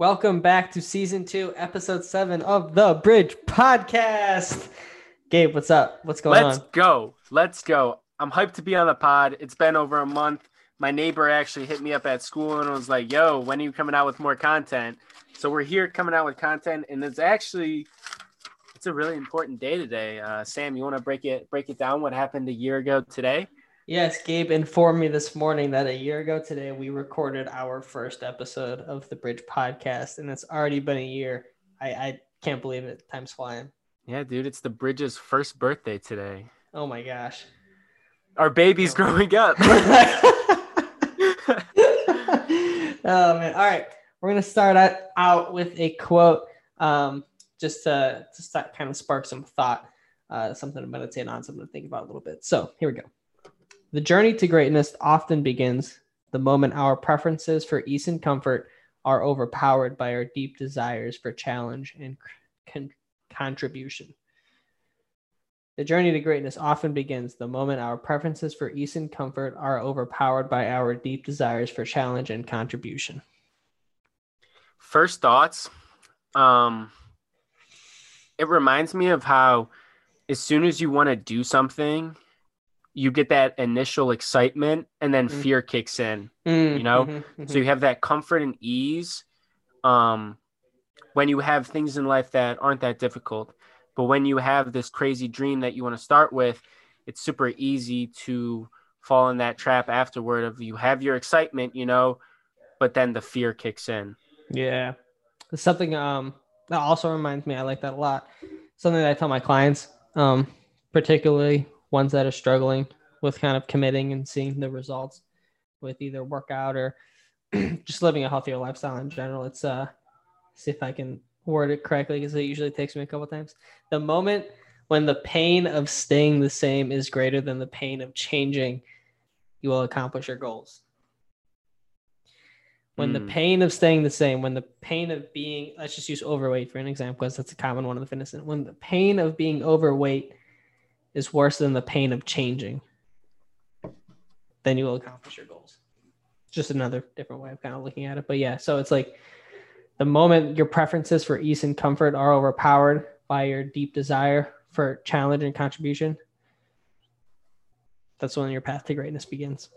Welcome back to season two, episode seven of the Bridge Podcast. Gabe, what's up? What's going on? Let's go. Let's go. I'm hyped to be on the pod. It's been over a month. My neighbor actually hit me up at school and was like, "Yo, when are you coming out with more content?" So we're here coming out with content, and it's actually it's a really important day today. Uh, Sam, you want to break it break it down? What happened a year ago today? Yes, Gabe informed me this morning that a year ago today we recorded our first episode of the Bridge Podcast, and it's already been a year. I, I can't believe it. Time's flying. Yeah, dude, it's the Bridge's first birthday today. Oh my gosh. Our baby's growing up. oh man! All right, we're gonna start out, with a quote, um, just to to start, kind of spark some thought, uh, something to meditate on, something to think about a little bit. So here we go. The journey to greatness often begins the moment our preferences for ease and comfort are overpowered by our deep desires for challenge and con- contribution. The journey to greatness often begins the moment our preferences for ease and comfort are overpowered by our deep desires for challenge and contribution. First thoughts. Um, it reminds me of how, as soon as you want to do something, you get that initial excitement and then Mm. fear kicks in. You know? Mhm, mhm. So you have that comfort and ease um, when you have things in life that aren't that difficult. But when you have this crazy dream that you want to start with, it's super easy to fall in that trap afterward of you have your excitement, you know, but then the fear kicks in. Yeah. It's something um that also reminds me, I like that a lot. Something that I tell my clients, um, particularly ones that are struggling with kind of committing and seeing the results with either workout or just living a healthier lifestyle in general. It's uh see if I can word it correctly because it usually takes me a couple times. The moment when the pain of staying the same is greater than the pain of changing, you will accomplish your goals when the Mm. pain of staying the same, when the pain of being, let's just use overweight for an example, because that's a common one in the fitness. When the pain of being overweight is worse than the pain of changing, then you will accomplish your goals. Just another different way of kind of looking at it. But yeah, so it's like the moment your preferences for ease and comfort are overpowered by your deep desire for challenge and contribution, that's when your path to greatness begins.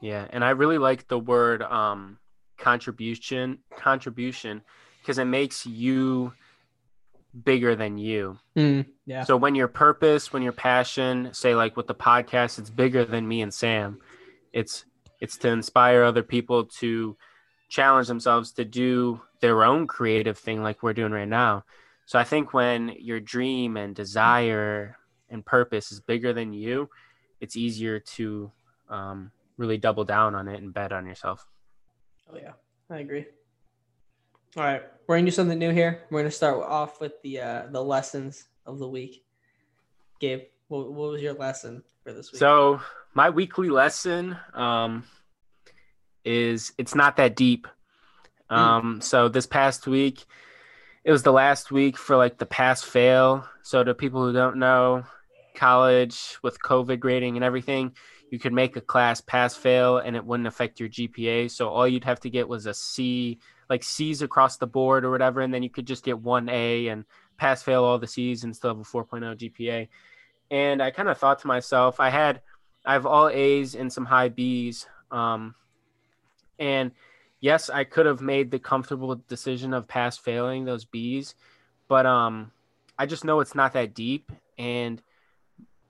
Yeah, and I really like the word um contribution contribution because it makes you bigger than you. Mm, yeah. So when your purpose, when your passion, say like with the podcast, it's bigger than me and Sam. It's it's to inspire other people to challenge themselves to do their own creative thing like we're doing right now. So I think when your dream and desire and purpose is bigger than you, it's easier to um, really double down on it and bet on yourself. Oh yeah, I agree. All right, we're gonna do something new here. We're gonna start off with the uh, the lessons of the week. Gabe, what, what was your lesson for this week? So my weekly lesson um, is it's not that deep. Um, So this past week, it was the last week for like the pass fail. So to people who don't know, college with COVID grading and everything, you could make a class pass fail and it wouldn't affect your GPA. So all you'd have to get was a C, like C's across the board or whatever, and then you could just get one A and pass fail all the C's and still have a 4.0 GPA. And I kind of thought to myself, I had I have all A's and some high B's. Um, and yes, I could have made the comfortable decision of pass failing those B's, but um, I just know it's not that deep, and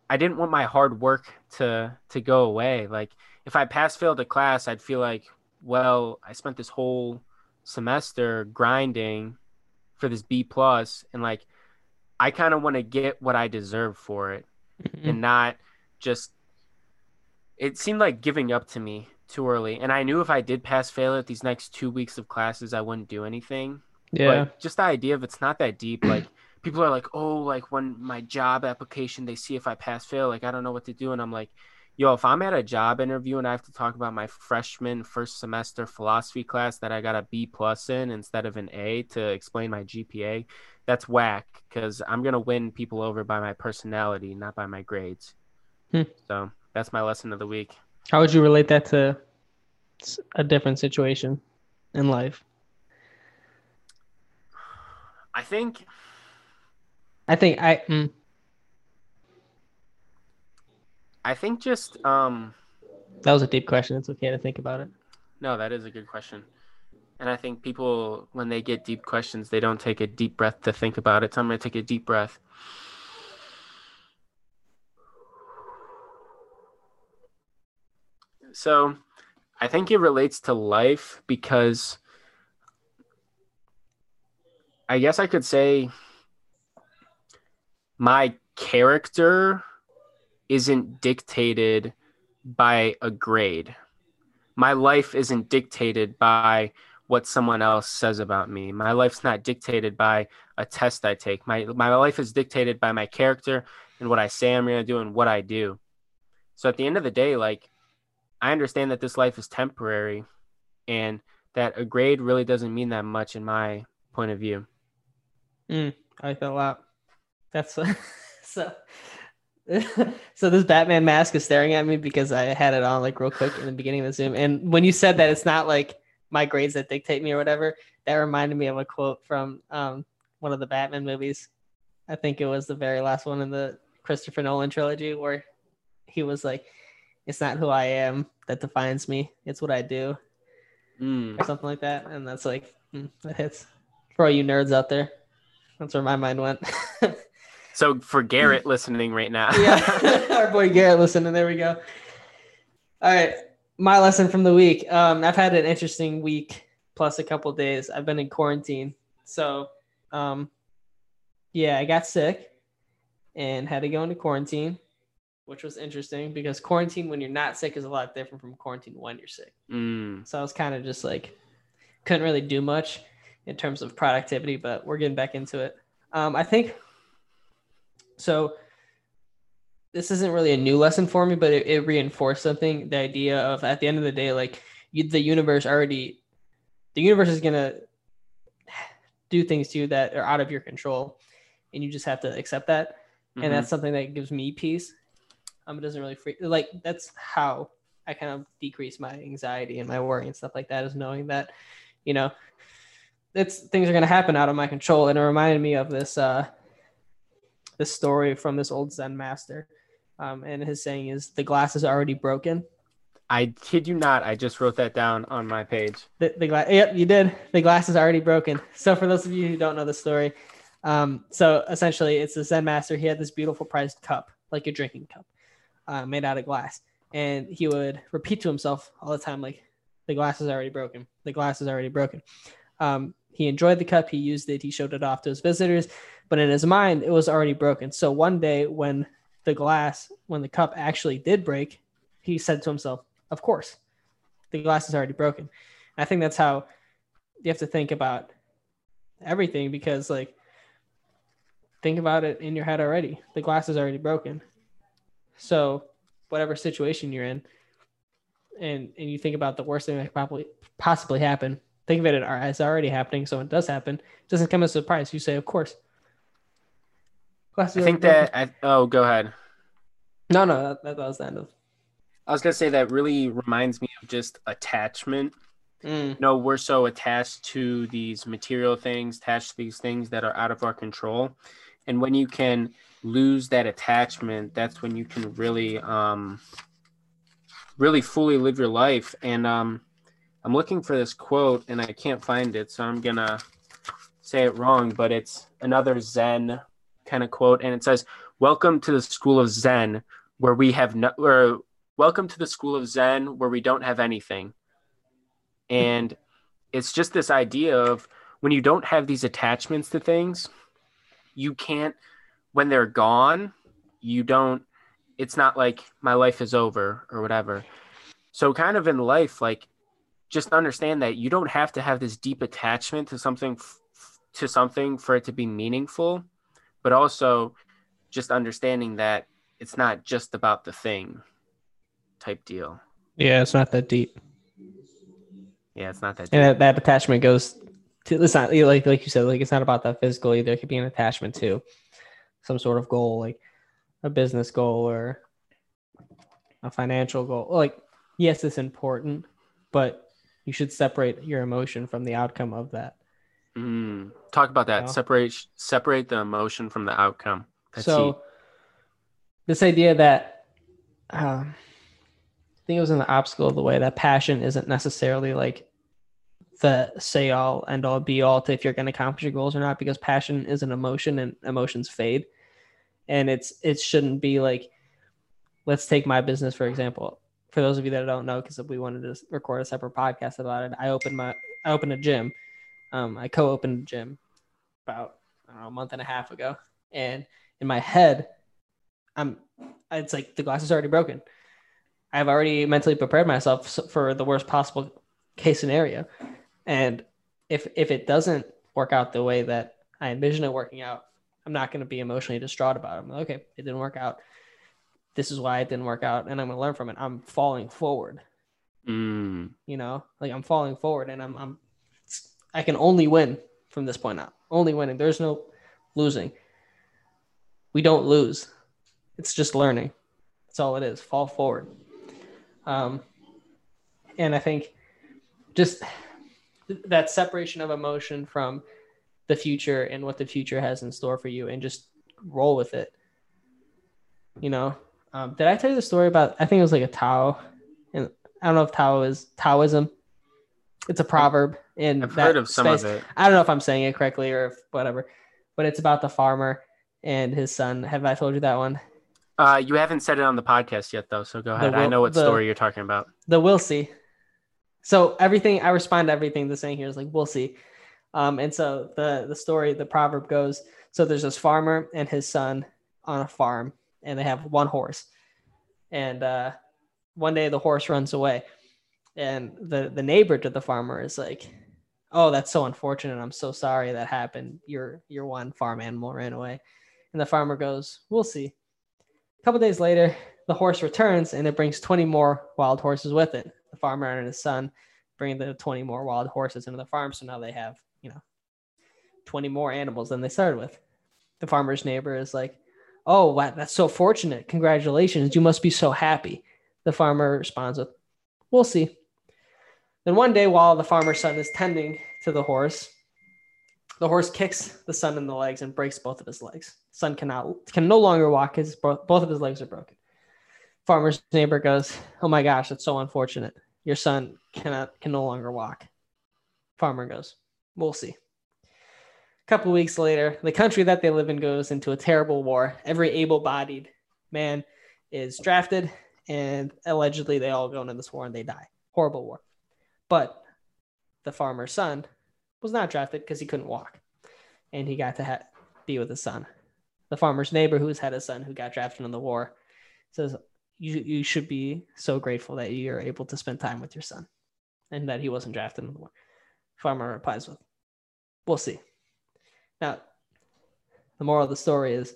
I didn't want my hard work to to go away. Like if I pass failed a class, I'd feel like, well, I spent this whole semester grinding for this B plus, and like I kind of want to get what I deserve for it Mhm. and not just it seemed like giving up to me too early and i knew if i did pass fail at these next two weeks of classes i wouldn't do anything yeah, but just the idea of it's not that deep like people are like oh like when my job application they see if i pass fail like i don't know what to do and i'm like yo if i'm at a job interview and i have to talk about my freshman first semester philosophy class that i got a b plus in instead of an a to explain my gpa that's whack because i'm going to win people over by my personality not by my grades Hmm. so that's my lesson of the week how would you relate that to a different situation in life? I think I think I. Mm, I think just um that was a deep question. It's okay to think about it. no, that is a good question. And I think people when they get deep questions, they don't take a deep breath to think about it. So I'm gonna take a deep breath. So I think it relates to life because I guess I could say my character isn't dictated by a grade. My life isn't dictated by what someone else says about me. My life's not dictated by a test I take. My my life is dictated by my character and what I say I'm going to do and what I do. So at the end of the day like I understand that this life is temporary and that a grade really doesn't mean that much in my point of view. Mm, I like that a lot. That's so. so this Batman mask is staring at me because I had it on like real quick in the beginning of the Zoom. And when you said that it's not like my grades that dictate me or whatever, that reminded me of a quote from um, one of the Batman movies. I think it was the very last one in the Christopher Nolan trilogy where he was like, "It's not who I am that defines me; it's what I do," Mm. or something like that. And that's like mm, that hits for all you nerds out there. That's where my mind went. So for Garrett listening right now, yeah, our boy Garrett listening. There we go. All right, my lesson from the week. Um, I've had an interesting week plus a couple days. I've been in quarantine, so um, yeah, I got sick and had to go into quarantine, which was interesting because quarantine when you're not sick is a lot different from quarantine when you're sick. Mm. So I was kind of just like couldn't really do much in terms of productivity, but we're getting back into it. Um, I think so. This isn't really a new lesson for me, but it, it reinforced something. The idea of at the end of the day, like you, the universe already, the universe is gonna do things to you that are out of your control, and you just have to accept that. Mhm. And that's something that gives me peace. Um, it doesn't really free like that's how I kind of decrease my anxiety and my worry and stuff like that is knowing that, you know, it's things are gonna happen out of my control. And it reminded me of this uh this story from this old Zen master. Um, and his saying is the glass is already broken. I kid you not, I just wrote that down on my page. The, the glass, yep, you did. The glass is already broken. So for those of you who don't know the story, um, so essentially it's a Zen master. He had this beautiful prized cup, like a drinking cup, uh, made out of glass, and he would repeat to himself all the time, like, "The glass is already broken. The glass is already broken." Um, he enjoyed the cup. He used it. He showed it off to his visitors, but in his mind, it was already broken. So one day, when the glass, when the cup actually did break, he said to himself, "Of course, the glass is already broken." I think that's how you have to think about everything because like think about it in your head already. The glass is already broken. So whatever situation you're in and and you think about the worst thing that could probably possibly happen, think of it as already happening. So it does happen, it doesn't come as a surprise. You say, of course. I think that I, oh, go ahead. no, no, that, that was the end of. I was gonna say that really reminds me of just attachment. Mm, You know, we're so attached to these material things, attached to these things that are out of our control. And when you can lose that attachment, that's when you can really um really fully live your life. And um I'm looking for this quote and I can't find it, so I'm gonna say it wrong, but it's another Zen kind of quote, and it says, Welcome to the school of Zen, where we have no or welcome to the school of Zen where we don't have anything. And it's just this idea of when you don't have these attachments to things, you can't, when they're gone, you don't, it's not like my life is over or whatever. So, kind of in life, like, just understand that you don't have to have this deep attachment to something f- to something for it to be meaningful, but also just understanding that it's not just about the thing type deal. yeah, it's not that deep. Yeah, it's not that. and that, that attachment goes to it's not like like you said like it's not about that physical either it could be an attachment to some sort of goal like a business goal or a financial goal like yes it's important but you should separate your emotion from the outcome of that Mm, talk about that. You know? Separate separate the emotion from the outcome. That's so heat. this idea that um, I think it was in the Obstacle Is the Way that passion isn't necessarily like the say all end all be all to if you're going to accomplish your goals or not because passion is an emotion and emotions fade and it's it shouldn't be like let's take my business for example for those of you that don't know because we wanted to record a separate podcast about it i opened my i opened a gym um, i co-opened a gym about know, a month and a half ago and in my head i'm it's like the glass is already broken i've already mentally prepared myself for the worst possible case scenario and if if it doesn't work out the way that I envision it working out, I'm not going to be emotionally distraught about it. Like, okay, it didn't work out. This is why it didn't work out, and I'm going to learn from it. I'm falling forward. Mm, You know, like I'm falling forward, and I'm I'm I can only win from this point out. Only winning. There's no losing. We don't lose. It's just learning. That's all it is. Fall forward. Um, and I think just that separation of emotion from the future and what the future has in store for you, and just roll with it. You know, um, did I tell you the story about? I think it was like a Tao, and I don't know if Tao is Taoism. It's a proverb in I've heard of some space. of it. I don't know if I'm saying it correctly or if whatever, but it's about the farmer and his son. Have I told you that one? Uh, you haven't said it on the podcast yet, though. So go ahead. I know what the- story you're talking about. The we'll see. So everything I respond to everything the saying here is like we'll see. Um, and so the the story, the proverb goes: so there's this farmer and his son on a farm, and they have one horse. And uh, one day the horse runs away, and the the neighbor to the farmer is like, "Oh, that's so unfortunate. I'm so sorry that happened. Your your one farm animal ran away." And the farmer goes, "We'll see." A couple days later, the horse returns and it brings 20 more wild horses with it. The farmer and his son bring the 20 more wild horses into the farm. So now they have, you know, 20 more animals than they started with. The farmer's neighbor is like, Oh, wow, that's so fortunate. Congratulations. You must be so happy. The farmer responds with, We'll see. Then one day, while the farmer's son is tending to the horse, the horse kicks the son in the legs and breaks both of his legs. Son cannot can no longer walk. His both of his legs are broken. Farmer's neighbor goes, "Oh my gosh, that's so unfortunate. Your son cannot can no longer walk." Farmer goes, "We'll see." Couple weeks later, the country that they live in goes into a terrible war. Every able-bodied man is drafted, and allegedly they all go into this war and they die. Horrible war. But the farmer's son was not drafted because he couldn't walk, and he got to ha- be with his son. The farmer's neighbor, who's had a son who got drafted in the war, says, "You you should be so grateful that you're able to spend time with your son, and that he wasn't drafted in the war." Farmer replies with, "We'll see." Now, the moral of the story is,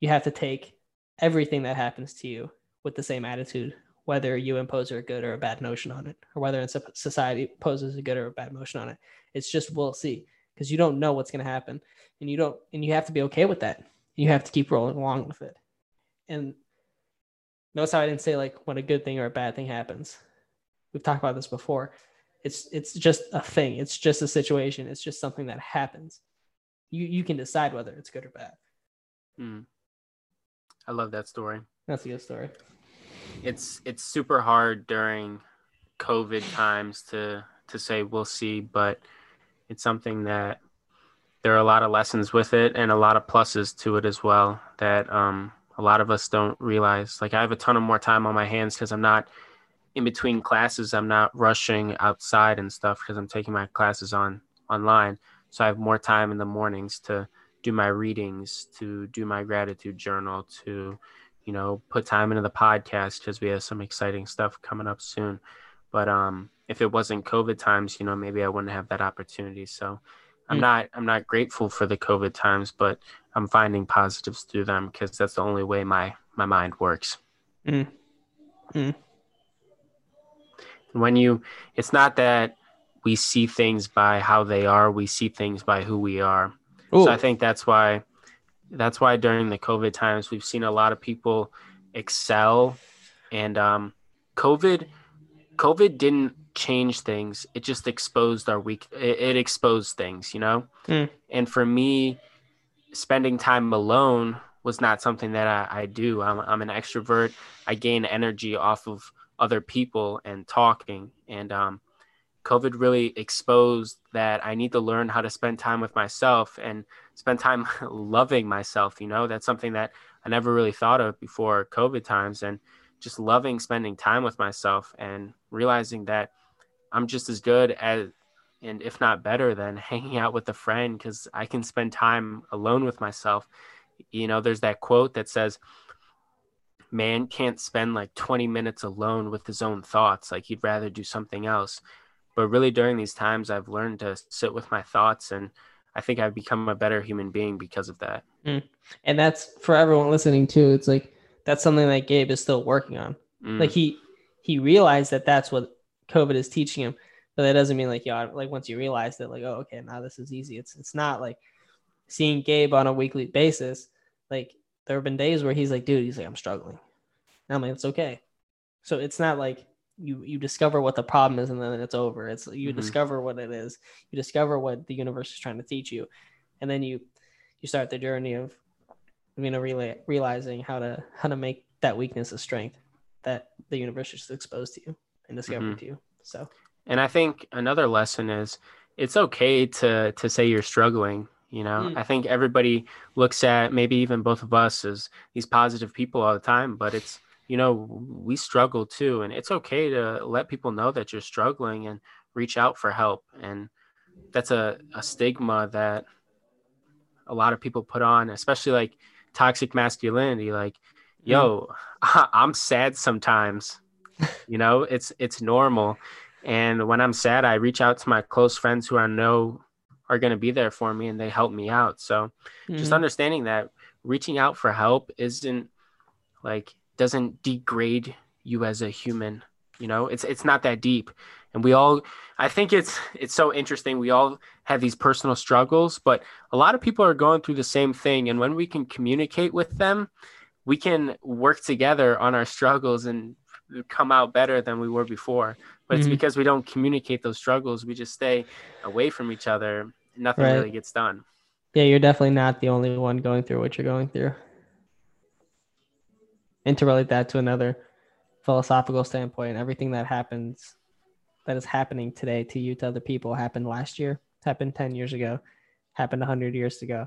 you have to take everything that happens to you with the same attitude, whether you impose a good or a bad notion on it, or whether society poses a good or a bad notion on it. It's just we'll see because you don't know what's going to happen, and you don't, and you have to be okay with that. You have to keep rolling along with it. And notice how I didn't say like when a good thing or a bad thing happens. We've talked about this before. It's it's just a thing. It's just a situation. It's just something that happens. You you can decide whether it's good or bad. Mm. I love that story. That's a good story. It's it's super hard during COVID times to to say we'll see, but it's something that there are a lot of lessons with it and a lot of pluses to it as well that um, a lot of us don't realize. Like I have a ton of more time on my hands because I'm not in between classes. I'm not rushing outside and stuff because I'm taking my classes on online. So I have more time in the mornings to do my readings, to do my gratitude journal, to you know put time into the podcast because we have some exciting stuff coming up soon. But um, if it wasn't COVID times, you know, maybe I wouldn't have that opportunity. So I'm Mm. not I'm not grateful for the COVID times, but I'm finding positives through them because that's the only way my my mind works. Mm. Mm. When you, it's not that we see things by how they are, we see things by who we are. Ooh, So I think that's why that's why during the COVID times we've seen a lot of people excel and um COVID COVID didn't change things. It just exposed our weak. It, it exposed things, you know. Mm. And for me, spending time alone was not something that I, I do. I'm, I'm an extrovert. I gain energy off of other people and talking. And um, COVID really exposed that I need to learn how to spend time with myself and spend time loving myself. You know, that's something that I never really thought of before COVID times. And just loving spending time with myself and realizing that I'm just as good as and if not better than hanging out with a friend because I can spend time alone with myself. You know, there's that quote that says, Man can't spend like 20 minutes alone with his own thoughts. Like he'd rather do something else. But really, during these times, I've learned to sit with my thoughts and I think I've become a better human being because of that. Mm. And that's for everyone listening too. It's like that's something that Gabe is still working on. Mm. Like he he realized that that's what COVID is teaching him, but that doesn't mean like yeah, like once you realize that like oh okay now this is easy. It's it's not like seeing Gabe on a weekly basis. Like there have been days where he's like, dude, he's like I'm struggling. And I'm like it's okay. So it's not like you you discover what the problem is and then it's over. It's you Mhm. discover what it is. You discover what the universe is trying to teach you, and then you you start the journey of you know reala realizing how to how to make that weakness a strength that the universe just exposed to you and discovered Mhm. to you. So And I think another lesson is it's okay to to say you're struggling. You know, Mm. I think everybody looks at maybe even both of us as these positive people all the time, but it's you know we struggle too, and it's okay to let people know that you're struggling and reach out for help. And that's a, a stigma that a lot of people put on, especially like toxic masculinity. Like, yo, I'm sad sometimes. you know, it's it's normal. And when I'm sad, I reach out to my close friends who I know are going to be there for me and they help me out. So just mhm. understanding that reaching out for help isn't like doesn't degrade you as a human. You know, it's it's not that deep. And we all I think it's it's so interesting. We all have these personal struggles, but a lot of people are going through the same thing. And when we can communicate with them, we can work together on our struggles and come out better than we were before. But it's Mhm. because we don't communicate those struggles. We just stay away from each other. Nothing Right. really gets done. yeah, you're definitely not the only one going through what you're going through. And to relate that to another philosophical standpoint, everything that happens that is happening today to you to other people happened last year, happened 10 years ago, happened 100 years ago,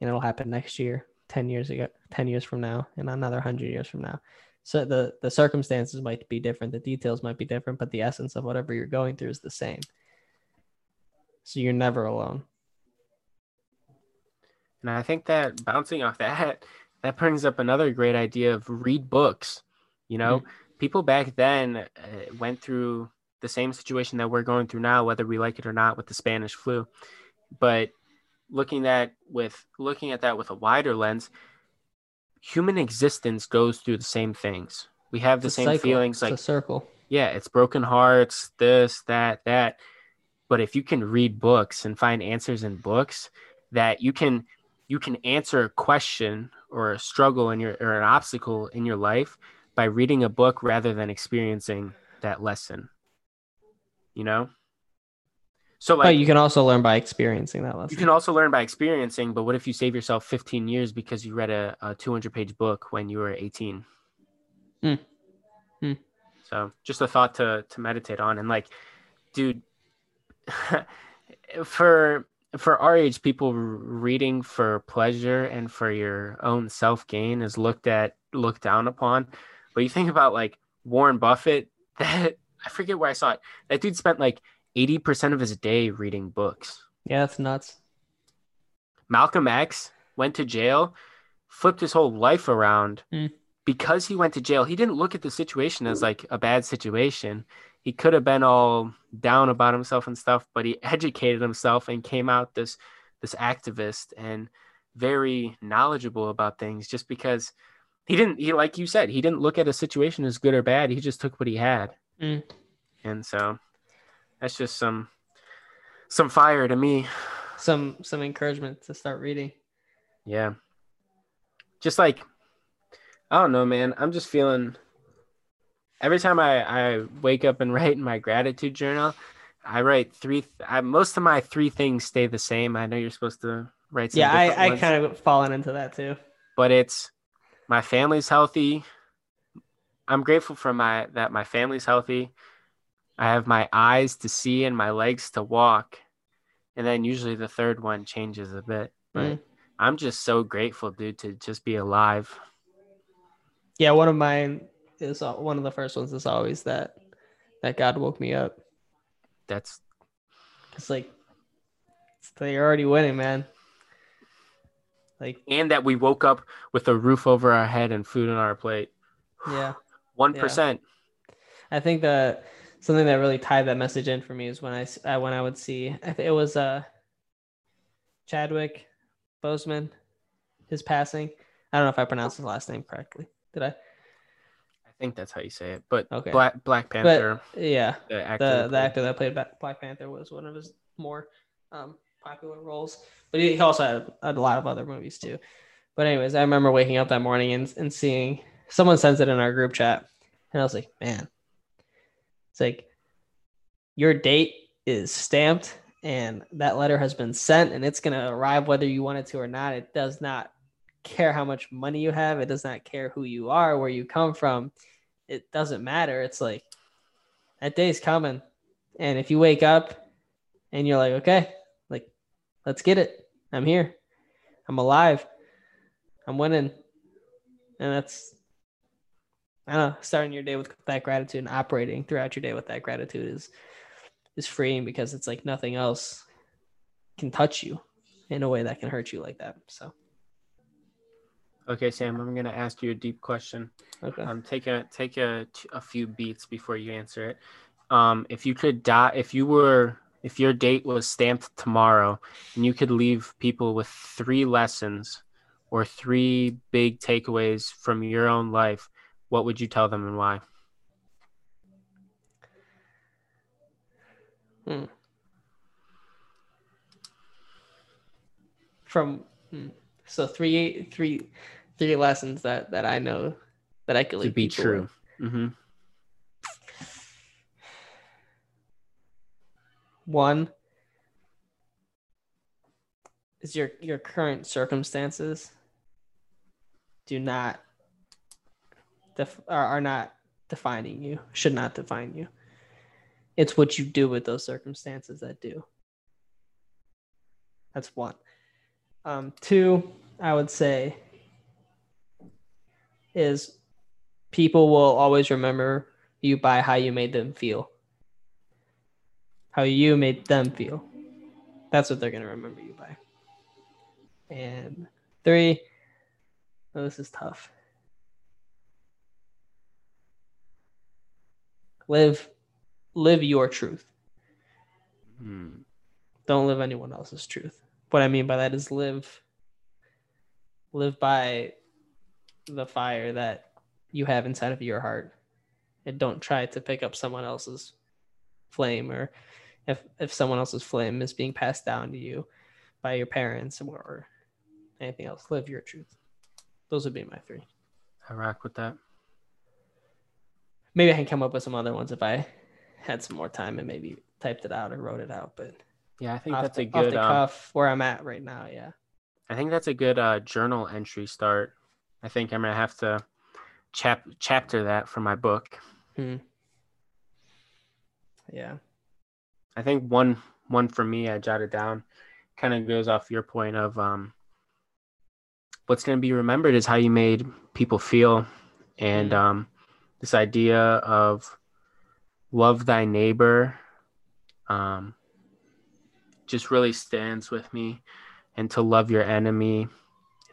and it'll happen next year, 10 years ago, 10 years from now, and another 100 years from now. So the the circumstances might be different, the details might be different, but the essence of whatever you're going through is the same. So you're never alone. And I think that bouncing off that, that brings up another great idea of read books. You know, people back then uh, went through the same situation that we're going through now, whether we like it or not, with the Spanish flu. But looking at with looking at that with a wider lens, human existence goes through the same things. We have the It's same cycle. feelings, It's like a circle. yeah, it's broken hearts, this, that, that. But if you can read books and find answers in books, that you can you can answer a question or a struggle in your or an obstacle in your life by reading a book rather than experiencing that lesson. You know? So like but you can also learn by experiencing that lesson. you can also learn by experiencing, but what if you save yourself 15 years because you read a, a 200 page book when you were 18? Hmm. Hmm. So just a thought to to meditate on. And like, dude, for for our age, people reading for pleasure and for your own self gain is looked at looked down upon. But you think about like Warren Buffett, that I forget where I saw it. That dude spent like 80% of his day reading books. yeah, that's nuts. Malcolm X went to jail, flipped his whole life around Mm. because he went to jail. He didn't look at the situation as like a bad situation. He could have been all down about himself and stuff, but he educated himself and came out this this activist and very knowledgeable about things just because he didn't he like you said, he didn't look at a situation as good or bad. He just took what he had. Mm. And so that's just some some fire to me. Some some encouragement to start reading. Yeah. Just like I don't know, man. I'm just feeling every time I, I wake up and write in my gratitude journal, I write three. I, most of my three things stay the same. I know you're supposed to write. Some Yeah, I, I kind of fallen into that too. but it's my family's healthy. I'm grateful for my that my family's healthy. I have my eyes to see and my legs to walk. And then usually the third one changes a bit. But Mm. I'm just so grateful, dude, to just be alive. Yeah, one of mine is uh, one of the first ones is always that that God woke me up. That's It's like it's you're already winning, man. Like and that we woke up with a roof over our head and food on our plate. yeah. One percent. I think that something that really tied that message in for me is when I when I would see it was uh Chadwick Boseman, his passing. I don't know if I pronounced his last name correctly. Did I? I think that's how you say it. But Okay. Black Black Panther, Yeah, the actor, the the actor that played Black Panther was one of his more um, popular roles, but he also had, had a lot of other movies too. But anyways, I remember waking up that morning and, and seeing someone sends it in our group chat, and I was like, man, it's like your date is stamped and that letter has been sent and it's gonna arrive whether you want it to or not. It does not care how much money you have. It does not care who you are, where you come from. It doesn't matter. It's like that day's coming. And if you wake up and you're like, okay, like, let's get it. I'm here. I'm alive. I'm winning. And that's, I don't know, starting your day with that gratitude and operating throughout your day with that gratitude is is freeing because it's like nothing else can touch you in a way that can hurt you like that. So, Okay, Sam, I'm gonna ask you a deep question. okay. Um, take a take a a few beats before you answer it. Um, if you could die, if you were, if your date was stamped tomorrow, and you could leave people with three lessons or three big takeaways from your own life, what would you tell them and why? Hmm. From hmm. So three three three lessons that that I know that I could To be true. with. hmm One is your your current circumstances do not def- are, are not defining you should not define you it's what you do with those circumstances that do that's one um two i would say is people will always remember you by how you made them feel how you made them feel. That's what they're going to remember you by. And three, oh, this is tough. Live, live your truth. Hmm. Don't live anyone else's truth. What I mean by that is live, live by the fire that you have inside of your heart, and don't try to pick up someone else's flame or if if someone else's flame is being passed down to you by your parents or anything else. Live your truth. Those would be my three. I rock with that. maybe i can come up with some other ones if i had some more time and maybe typed it out or wrote it out but Yeah, I think off, that's the, a off good. the Um, cuff where i'm at right now yeah I think that's a good uh, journal entry start. I think I'm gonna have to chap chapter that for my book. Hmm. yeah I think one one for me I jotted down kind of goes off your point of um what's going to be remembered is how you made people feel and Mm. um this idea of love thy neighbor um just really stands with me. And to love your enemy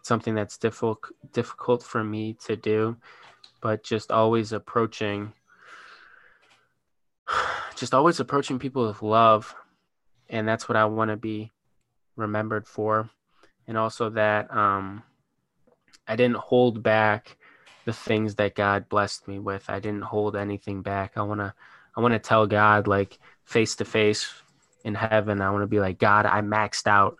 it's something that's difficult difficult for me to do but just always approaching just always approaching people with love. And that's what i want to be remembered for. And also that um i didn't hold back the things that god blessed me with. I didn't hold anything back. I want to i want to tell god like face to face in heaven i want to be like god i maxed out.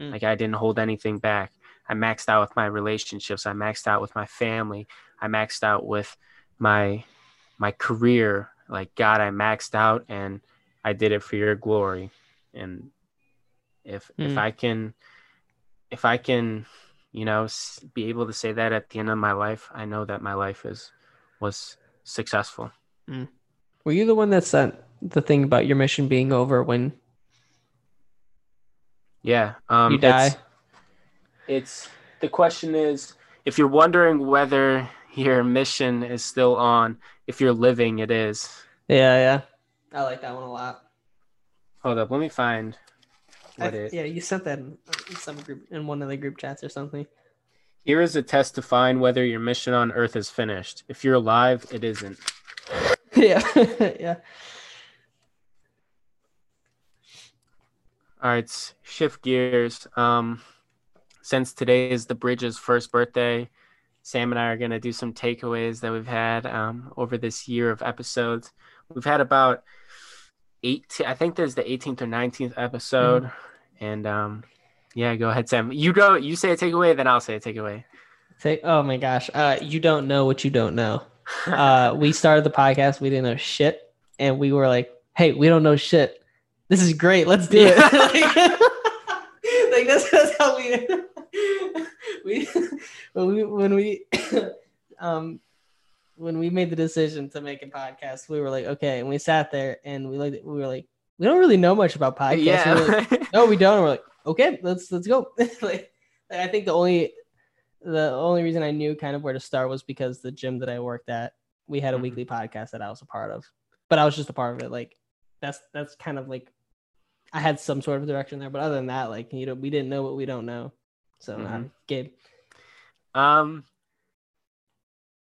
Mm. like i didn't hold anything back. I maxed out with my relationships. I maxed out with my family. I maxed out with my my career. Like god i maxed out and i did it for your glory. And if if Mm. i can if i can you know be able to say that at the end of my life i know that my life is was successful. Were you the one that sent the thing about your mission being over when yeah um you die? it's, it's the question is if you're wondering whether your mission is still on if you're living it is Yeah, yeah. I like that one a lot. hold up let me find I, it yeah, you sent that in, in some group in one of the group chats or something. Here is a test to find whether your mission on Earth is finished. If you're alive, it isn't. yeah, yeah. All right, shift gears. Um, since today is the bridge's first birthday, Sam and I are gonna do some takeaways that we've had um, over this year of episodes. We've had about eight. I think there's the 18th or 19th episode, and um, yeah, go ahead, Sam. You go. You say a takeaway, then I'll say a takeaway. Say, oh my gosh, uh, you don't know what you don't know. Uh, we started the podcast, we didn't know shit, and we were like, "Hey, we don't know shit. This is great. Let's do it." like, like this is how we we when we when we um when we made the decision to make a podcast, we were like, okay, and we sat there and we like we were like, we don't really know much about podcasts. We like, yeah. no, we don't. And we're like, okay, let's let's go. like, I think the only the only reason I knew kind of where to start was because the gym that I worked at, we had a Mhm. weekly podcast that I was a part of, but I was just a part of it. Like, that's that's kind of like I had some sort of direction there, but other than that, like you know, we didn't know what we don't know. So, uh, Mhm. Gabe, Um,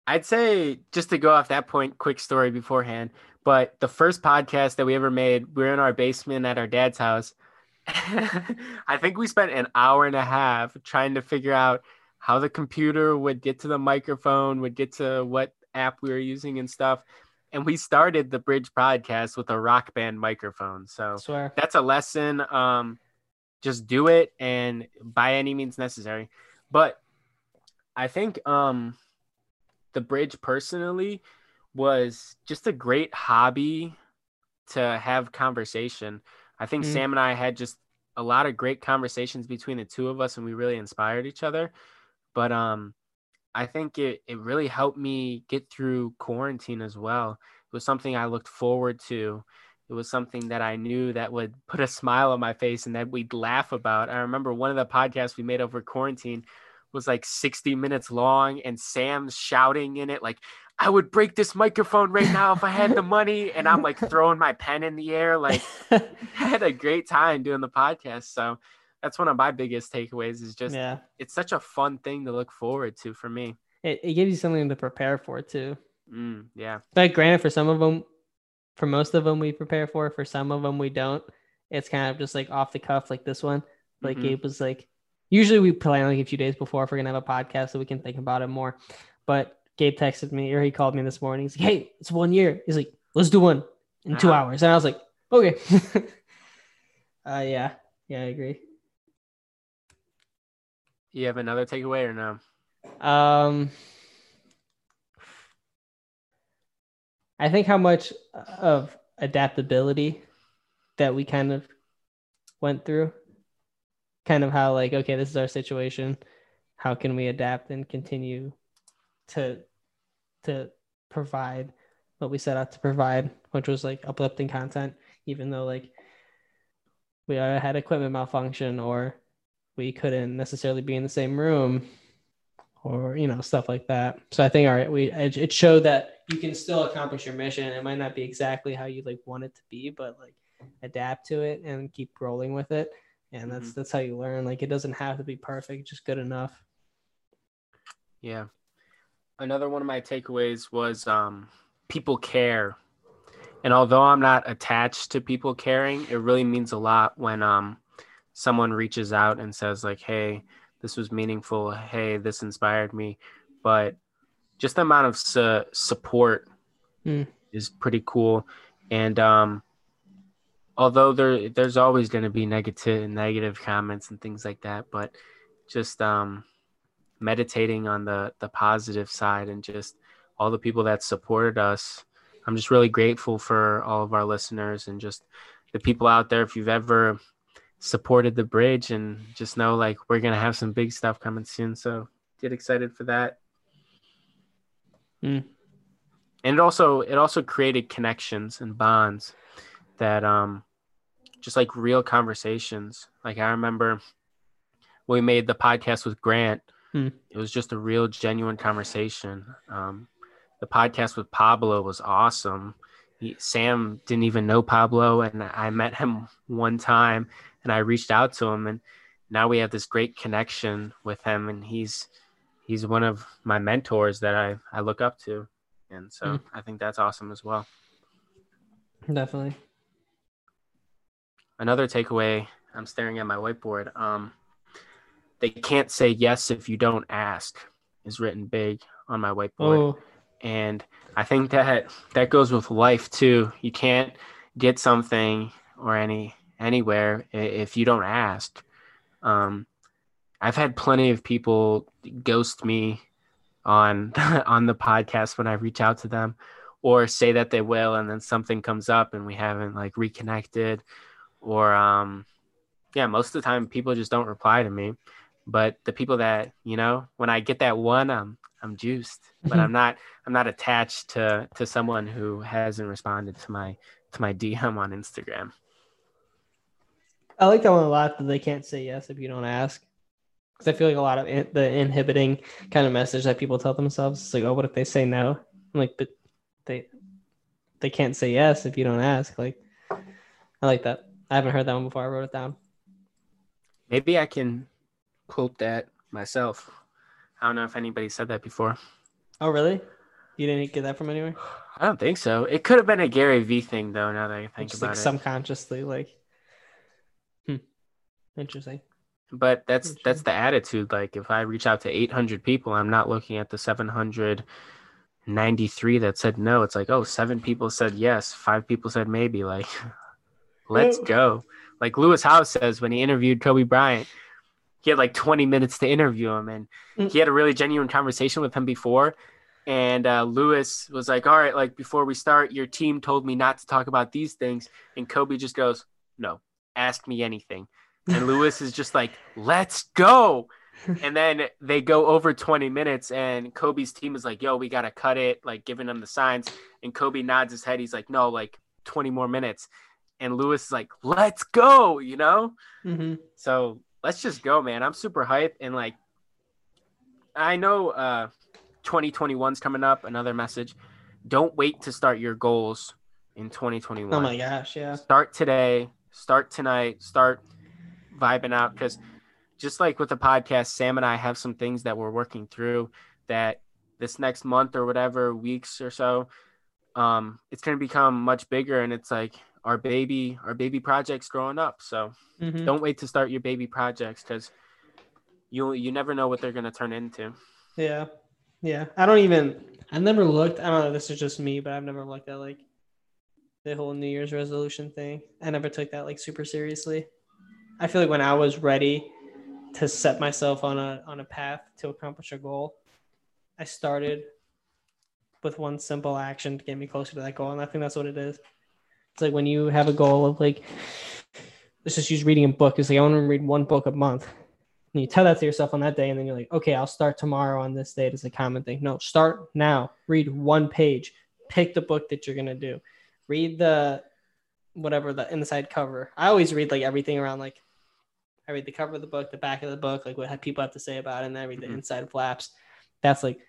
I'd say just to go off that point, quick story beforehand. But the first podcast that we ever made, we were in our basement at our dad's house. I think we spent an hour and a half trying to figure out how the computer would get to the microphone, would get to what app we were using and stuff. And we started the Bridge podcast with a rock band microphone. So swear. that's a lesson. Um, just do it and by any means necessary. But I think um, the bridge personally was just a great hobby to have conversation. I think Mm. Sam and I had just a lot of great conversations between the two of us, and we really inspired each other. But um, I think it it really helped me get through quarantine as well. It was something I looked forward to it was something that I knew that would put a smile on my face and that we'd laugh about. I remember one of the podcasts we made over quarantine was like 60 minutes long and Sam's shouting in it like I would break this microphone right now if I had the money and I'm like throwing my pen in the air like I had a great time doing the podcast. So that's one of my biggest takeaways is just yeah, it's such a fun thing to look forward to for me. it, it gives you something to prepare for too. Mm, yeah. But granted, for some of them, for most of them, we prepare for. For some of them, we don't. It's kind of just like off the cuff, like this one. Like Mhm. Gabe was like, usually we plan like a few days before if we're gonna have a podcast so we can think about it more. But Gabe texted me or he called me this morning. He's like, "Hey, it's one year." He's like, "Let's do one in 2 Uh-huh. hours," and I was like, "Okay." uh, yeah, yeah, I agree. You have another takeaway or no? Um, I think how much of adaptability that we kind of went through, kind of how like, okay, this is our situation. How can we adapt and continue to to provide what we set out to provide, which was like uplifting content, even though like we had equipment malfunction or we couldn't necessarily be in the same room or you know stuff like that. So i think all right we it showed that you can still accomplish your mission. It might not be exactly how you like want it to be but like adapt to it and keep rolling with it. And that's that's how you learn. Like it doesn't have to be perfect just good enough. Yeah. Another one of my takeaways was um, people care. And although I'm not attached to people caring, it really means a lot when um, someone reaches out and says, like, hey, this was meaningful. Hey, this inspired me. But just the amount of su- support Mm. is pretty cool. And um, although there there's always going to be negative negative comments and things like that, but just um, meditating on the the positive side and just all the people that supported us I'm just really grateful for all of our listeners and just the people out there. If you've ever supported the bridge and just know like we're gonna have some big stuff coming soon. So get excited for that. Mm. And it also it also created connections and bonds that um just like real conversations. Like I remember we made the podcast with Grant, Mm. it was just a real genuine conversation. Um the podcast with Pablo was awesome. He, Sam didn't even know Pablo, and I met him one time, and I reached out to him, and now we have this great connection with him, and he's he's one of my mentors that I I look up to, and so Mm. I think that's awesome as well. Definitely. Another takeaway, I'm staring at my whiteboard. Um, they can't say yes if you don't ask is written big on my whiteboard. Oh, and i think that that goes with life too you can't get something or any anywhere if you don't ask. Um i've had plenty of people ghost me on on the podcast when i reach out to them or say that they will and then something comes up and we haven't like reconnected or um yeah most of the time people just don't reply to me. But the people that you know when i get that one i'm i'm juiced but i'm not i'm not attached to to someone who hasn't responded to my to my dm on instagram I like that one a lot. That they can't say yes if you don't ask. Because I feel like a lot of in, the inhibiting kind of message that people tell themselves is like, "Oh, what if they say no?" I'm like, but they they can't say yes if you don't ask. Like, I like that. I haven't heard that one before. I wrote it down. maybe i can quote that myself i don't know if anybody said that before Oh, really? You didn't get that from anywhere? i don't think so it could have been a gary V thing though now that i think Just about like it subconsciously, like, interesting. but that's Interesting. that's the attitude like if i reach out to 800 people i'm not looking at the 793 that said no it's like oh seven people said yes five people said maybe like let's go like Lewis Howes says when he interviewed kobe bryant he had like 20 minutes to interview him and Mm. he had a really genuine conversation with him before and uh, lewis was like all right like before we start your team told me not to talk about these things and kobe just goes no ask me anything and lewis is just like let's go. And then they go over 20 minutes and kobe's team is like yo we gotta cut it like giving them the signs. And kobe nods his head. He's like no like 20 more minutes. And lewis is like let's go you know? Hmm so let's just go, man. I'm super hyped. And like I know uh 2021's coming up, another message. Don't wait to start your goals in 2021. Oh my gosh, yeah. Start today, start tonight, start vibing out cuz just like with the podcast, Sam and I have some things that we're working through that this next month or whatever weeks or so um it's going to become much bigger and it's like our baby our baby project's growing up so Mhm. don't wait to start your baby projects because you you never know what they're gonna turn into. Yeah. Yeah. I don't even I never looked. I don't know, this is just me, but I've never looked at like the whole New Year's resolution thing. I never took that like super seriously. I feel like when I was ready to set myself on a on a path to accomplish a goal, I started with one simple action to get me closer to that goal. And I think that's what it is. It's like when you have a goal of like let's just use reading a book. It's like I want to read one book a month. And you tell that to yourself on that day, and then you're like, okay, I'll start tomorrow on this date as a common thing. No, start now. Read one page. Pick the book that you're gonna do. Read the whatever the inside cover. I always read like everything around like I read the cover of the book, the back of the book, like what people have to say about it, and then I read the Mhm. inside flaps. That's like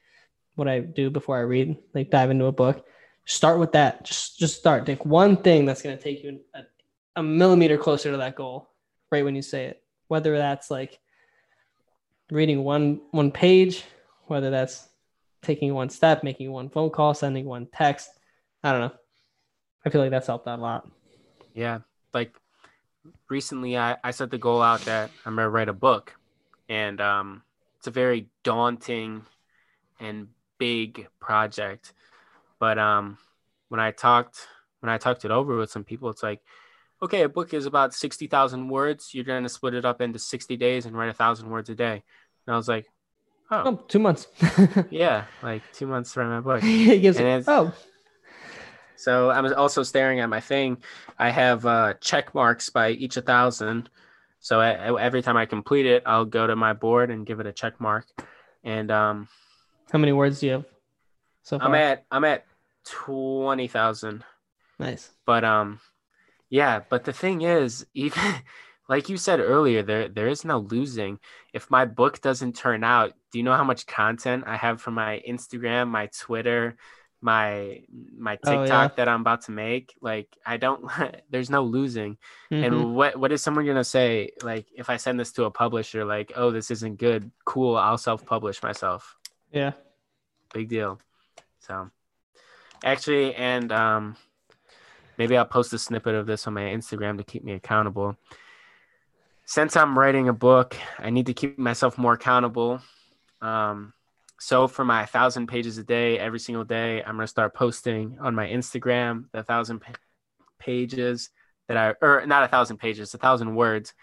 what I do before I read, like dive into a book. Start with that. Just just start. Take one thing that's gonna take you a, a millimeter closer to that goal right when you say it. Whether that's like reading one one page, whether that's taking one step, making one phone call, sending one text. I don't know. I feel like that's helped out a lot. Yeah, like recently I I set the goal out that I'm gonna write a book, and um, it's a very daunting and big project. But um, when I talked when I talked it over with some people, it's like, okay, a book is about sixty thousand words. You're gonna split it up into sixty days and write a thousand words a day. And I was like, oh, Oh, two months. yeah, like two months to write my book. it gives And it's- oh So I'm also staring at my thing. I have uh, check marks by each a thousand. So I, every time I complete it, I'll go to my board and give it a check mark. And um, how many words do you have? So far? I'm at I'm at twenty thousand. Nice. But um, yeah. But the thing is, even like you said earlier, there there is no losing. If my book doesn't turn out, do you know how much content I have for my Instagram, my Twitter, my my TikTok oh, yeah. that I'm about to make? Like I don't there's no losing. Mm-hmm. And what what is someone gonna say? Like if I send this to a publisher, like, oh, this isn't good, cool, I'll self-publish myself. Yeah. Big deal. So actually, and um maybe I'll post a snippet of this on my Instagram to keep me accountable since I'm writing a book, I need to keep myself more accountable. Um, so for my thousand pages a day, every single day, I'm gonna start posting on my Instagram the thousand pages that I, or not a thousand pages, a thousand words.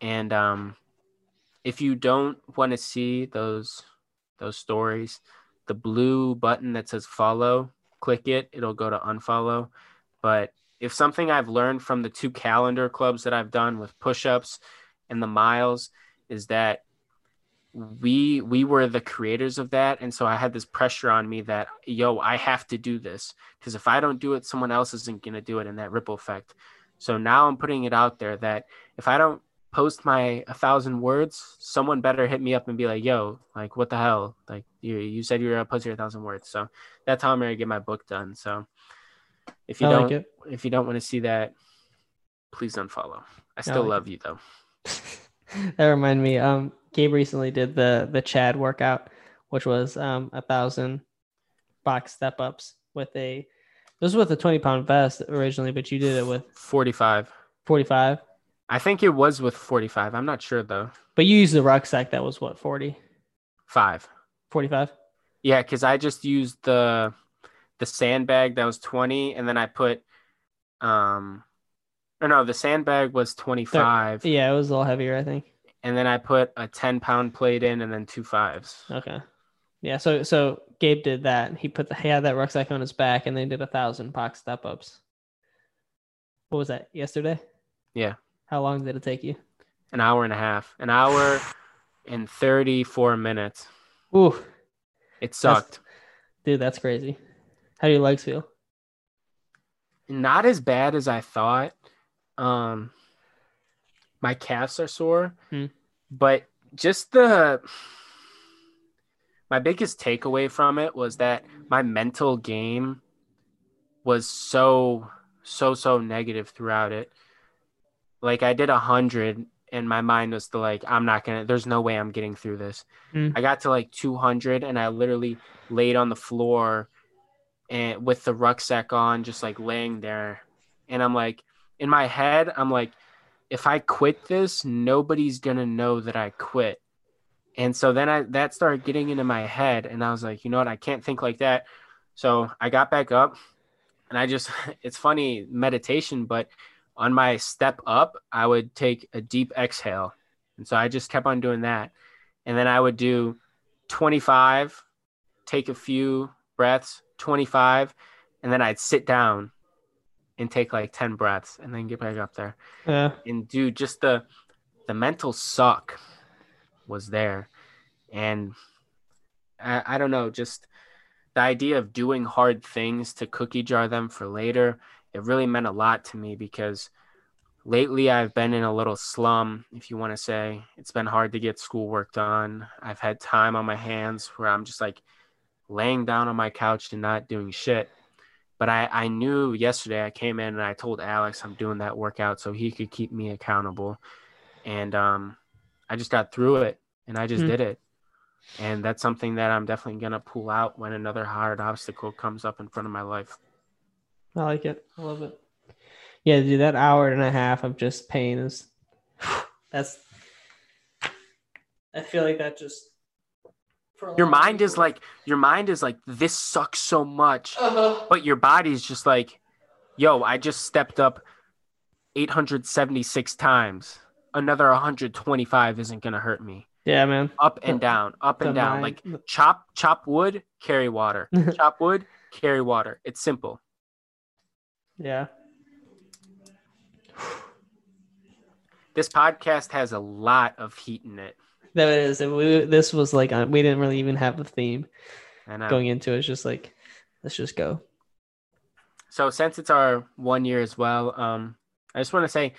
And um, if you don't want to see those those stories, the blue button that says follow, click it. It'll go to unfollow. But if something I've learned from the two calendar clubs that I've done with push-ups and the miles is that we we were the creators of that. And so i had this pressure on me that yo i have to do this. Because if i don't do it someone else isn't going to do it in that ripple effect. So now i'm putting it out there that if i don't post my a thousand words someone better hit me up and be like yo like what the hell? Like you you said you were gonna post your thousand words. So that's how i'm gonna get my book done. So if you I don't like if you don't want to see that please unfollow. I still I like love it. you though. That reminded me. Um, Gabe recently did the the Chad workout, which was um a thousand box step ups with a. This was with a twenty pound vest originally, but you did it with forty five. Forty five. I think it was with forty five. I'm not sure though. But you used the rucksack that was what forty. Five. Forty five. Yeah, because I just used the the sandbag that was twenty, and then I put um no, no, the sandbag was 25. Yeah, it was a little heavier, I think. And then I put a 10 pound plate in and then two fives. Okay. Yeah, so so Gabe did that. He put the he had that rucksack on his back and then did a thousand box step ups. What was that? Yesterday? Yeah. How long did it take you? An hour and a half. An hour and 34 minutes. Ooh. It sucked. That's, dude, that's crazy. How do your legs feel? Not as bad as I thought. Um, my calves are sore, hmm. but just the my biggest takeaway from it was that my mental game was so so so negative throughout it. Like I did a hundred and my mind was still like, I'm not gonna there's no way I'm getting through this. Mm. I got to like two hundred and I literally laid on the floor and with the rucksack on, just like laying there. And I'm like, in my head, I'm like, if I quit this, nobody's gonna know that I quit. And so then I that started getting into my head, and I was like, you know what, I can't think like that. So I got back up, and I just it's funny meditation, but on my step up, I would take a deep exhale. And so I just kept on doing that. And then I would do 25, take a few breaths, 25, and then I'd sit down and take like 10 breaths and then get back up there. Yeah. And dude, just the the mental suck was there. And I, I don't know, just the idea of doing hard things to cookie jar them for later, it really meant a lot to me because lately I've been in a little slum, if you want to say. It's been hard to get schoolwork done. I've had time on my hands where I'm just like laying down on my couch and not doing shit. But I, I knew yesterday I came in and I told Alex I'm doing that workout so he could keep me accountable. And um, I just got through it and I just mm-hmm. did it. And that's something that I'm definitely going to pull out when another hard obstacle comes up in front of my life. I like it. I love it. Yeah, dude, that hour and a half of just pain is that's I feel like that just your mind is like your mind is like this sucks so much. Uh-huh. but your body's just like yo i just stepped up 876 times. Another 125 isn't gonna hurt me. Yeah man. Up and down up and down. mind. like chop chop wood carry water. Chop wood carry water. It's simple. Yeah. This podcast has a lot of heat in it. That is. And we, this was like we didn't really even have a theme I going into it. It's just like let's just go. So since it's our one year as well, um, I just want to say,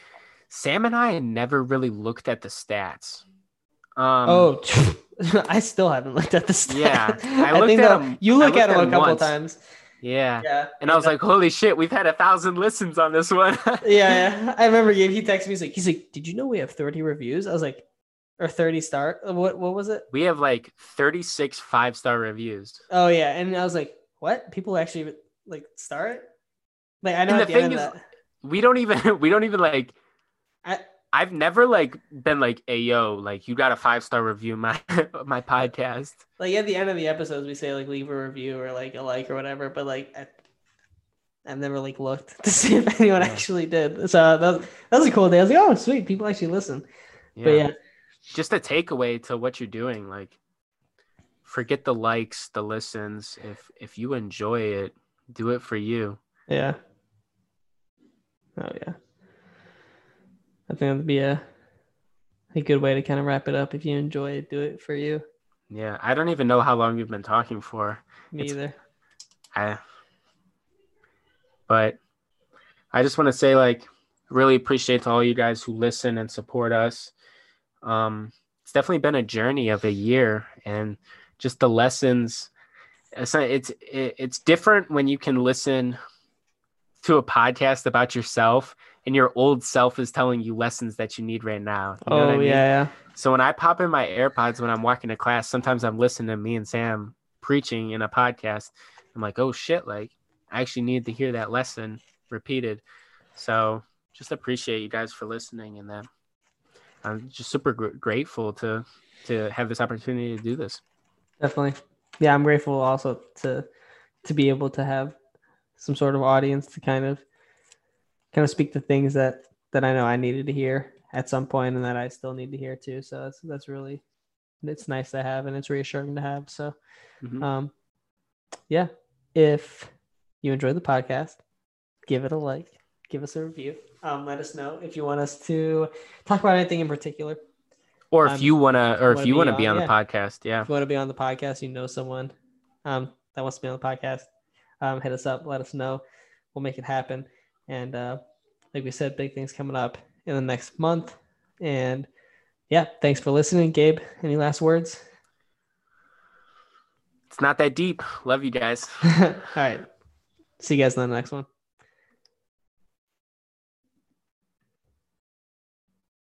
Sam and I never really looked at the stats. Um, oh, I still haven't looked at the stats. Yeah, I looked think at that- 'em- You look looked at them a couple once. times. yeah. Yeah. And I was like, holy shit, we've had a thousand listens on this one. yeah, yeah. I remember he, he texted me. He's like, he's like, did you know we have 30 reviews? I was like, or 30 star. What what was it? we have like 36 five star reviews. Oh yeah, and I was like, what? People actually like star it? Like I know the the, thing is- that. We don't even, we don't even like, I, I've never like been like, hey yo, like you got a five star review my my podcast. like at the end of the episodes, we say like leave a review or like a like or whatever. But like I, I've never like looked to see if anyone Yeah. actually did. So that was, that was a cool day. I was like, oh sweet, people actually listen. Yeah. But yeah, Just a takeaway to what you're doing, like forget the likes, the listens. If if you enjoy it, do it for you. yeah. Oh yeah. I think that'd be a a good way to kind of wrap it up. If you enjoy it, do it for you. Yeah. I don't even know how long we've been talking for. Me It's- either. I, but I just want to say, like, really appreciate to all you guys who listen and support us. Um, it's definitely been a journey of a year, and just the lessons. It's it's it's different when you can listen to a podcast about yourself, and your old self is telling you lessons that you need right now. You know Oh what I mean? yeah. So when I pop in my AirPods when I'm walking to class, sometimes I'm listening to me and Sam preaching in a podcast. I'm like, oh shit, like I actually needed to hear that lesson repeated. So just appreciate you guys for listening, and then I'm just super gr- grateful to to have this opportunity to do this. Definitely. Yeah, I'm grateful also to to be able to have some sort of audience to kind of kind of speak the things that that I know I needed to hear at some point and that I still need to hear too. So that's that's really it's nice to have and it's reassuring to have. So Mhm. um yeah, if you enjoy the podcast, give it a like, give us a review. Um, let us know if you want us to talk about anything in particular. Or if um, you wanna, or if wanna you be wanna on- be on the podcast, yeah, If you want to be on the podcast, you know someone um, that wants to be on the podcast, um, hit us up, let us know. We'll make it happen. And uh, like we said, big things coming up in the next month. And yeah, thanks for listening. Gabe, any last words? it's not that deep. Love you guys. All right. See you guys in the next one.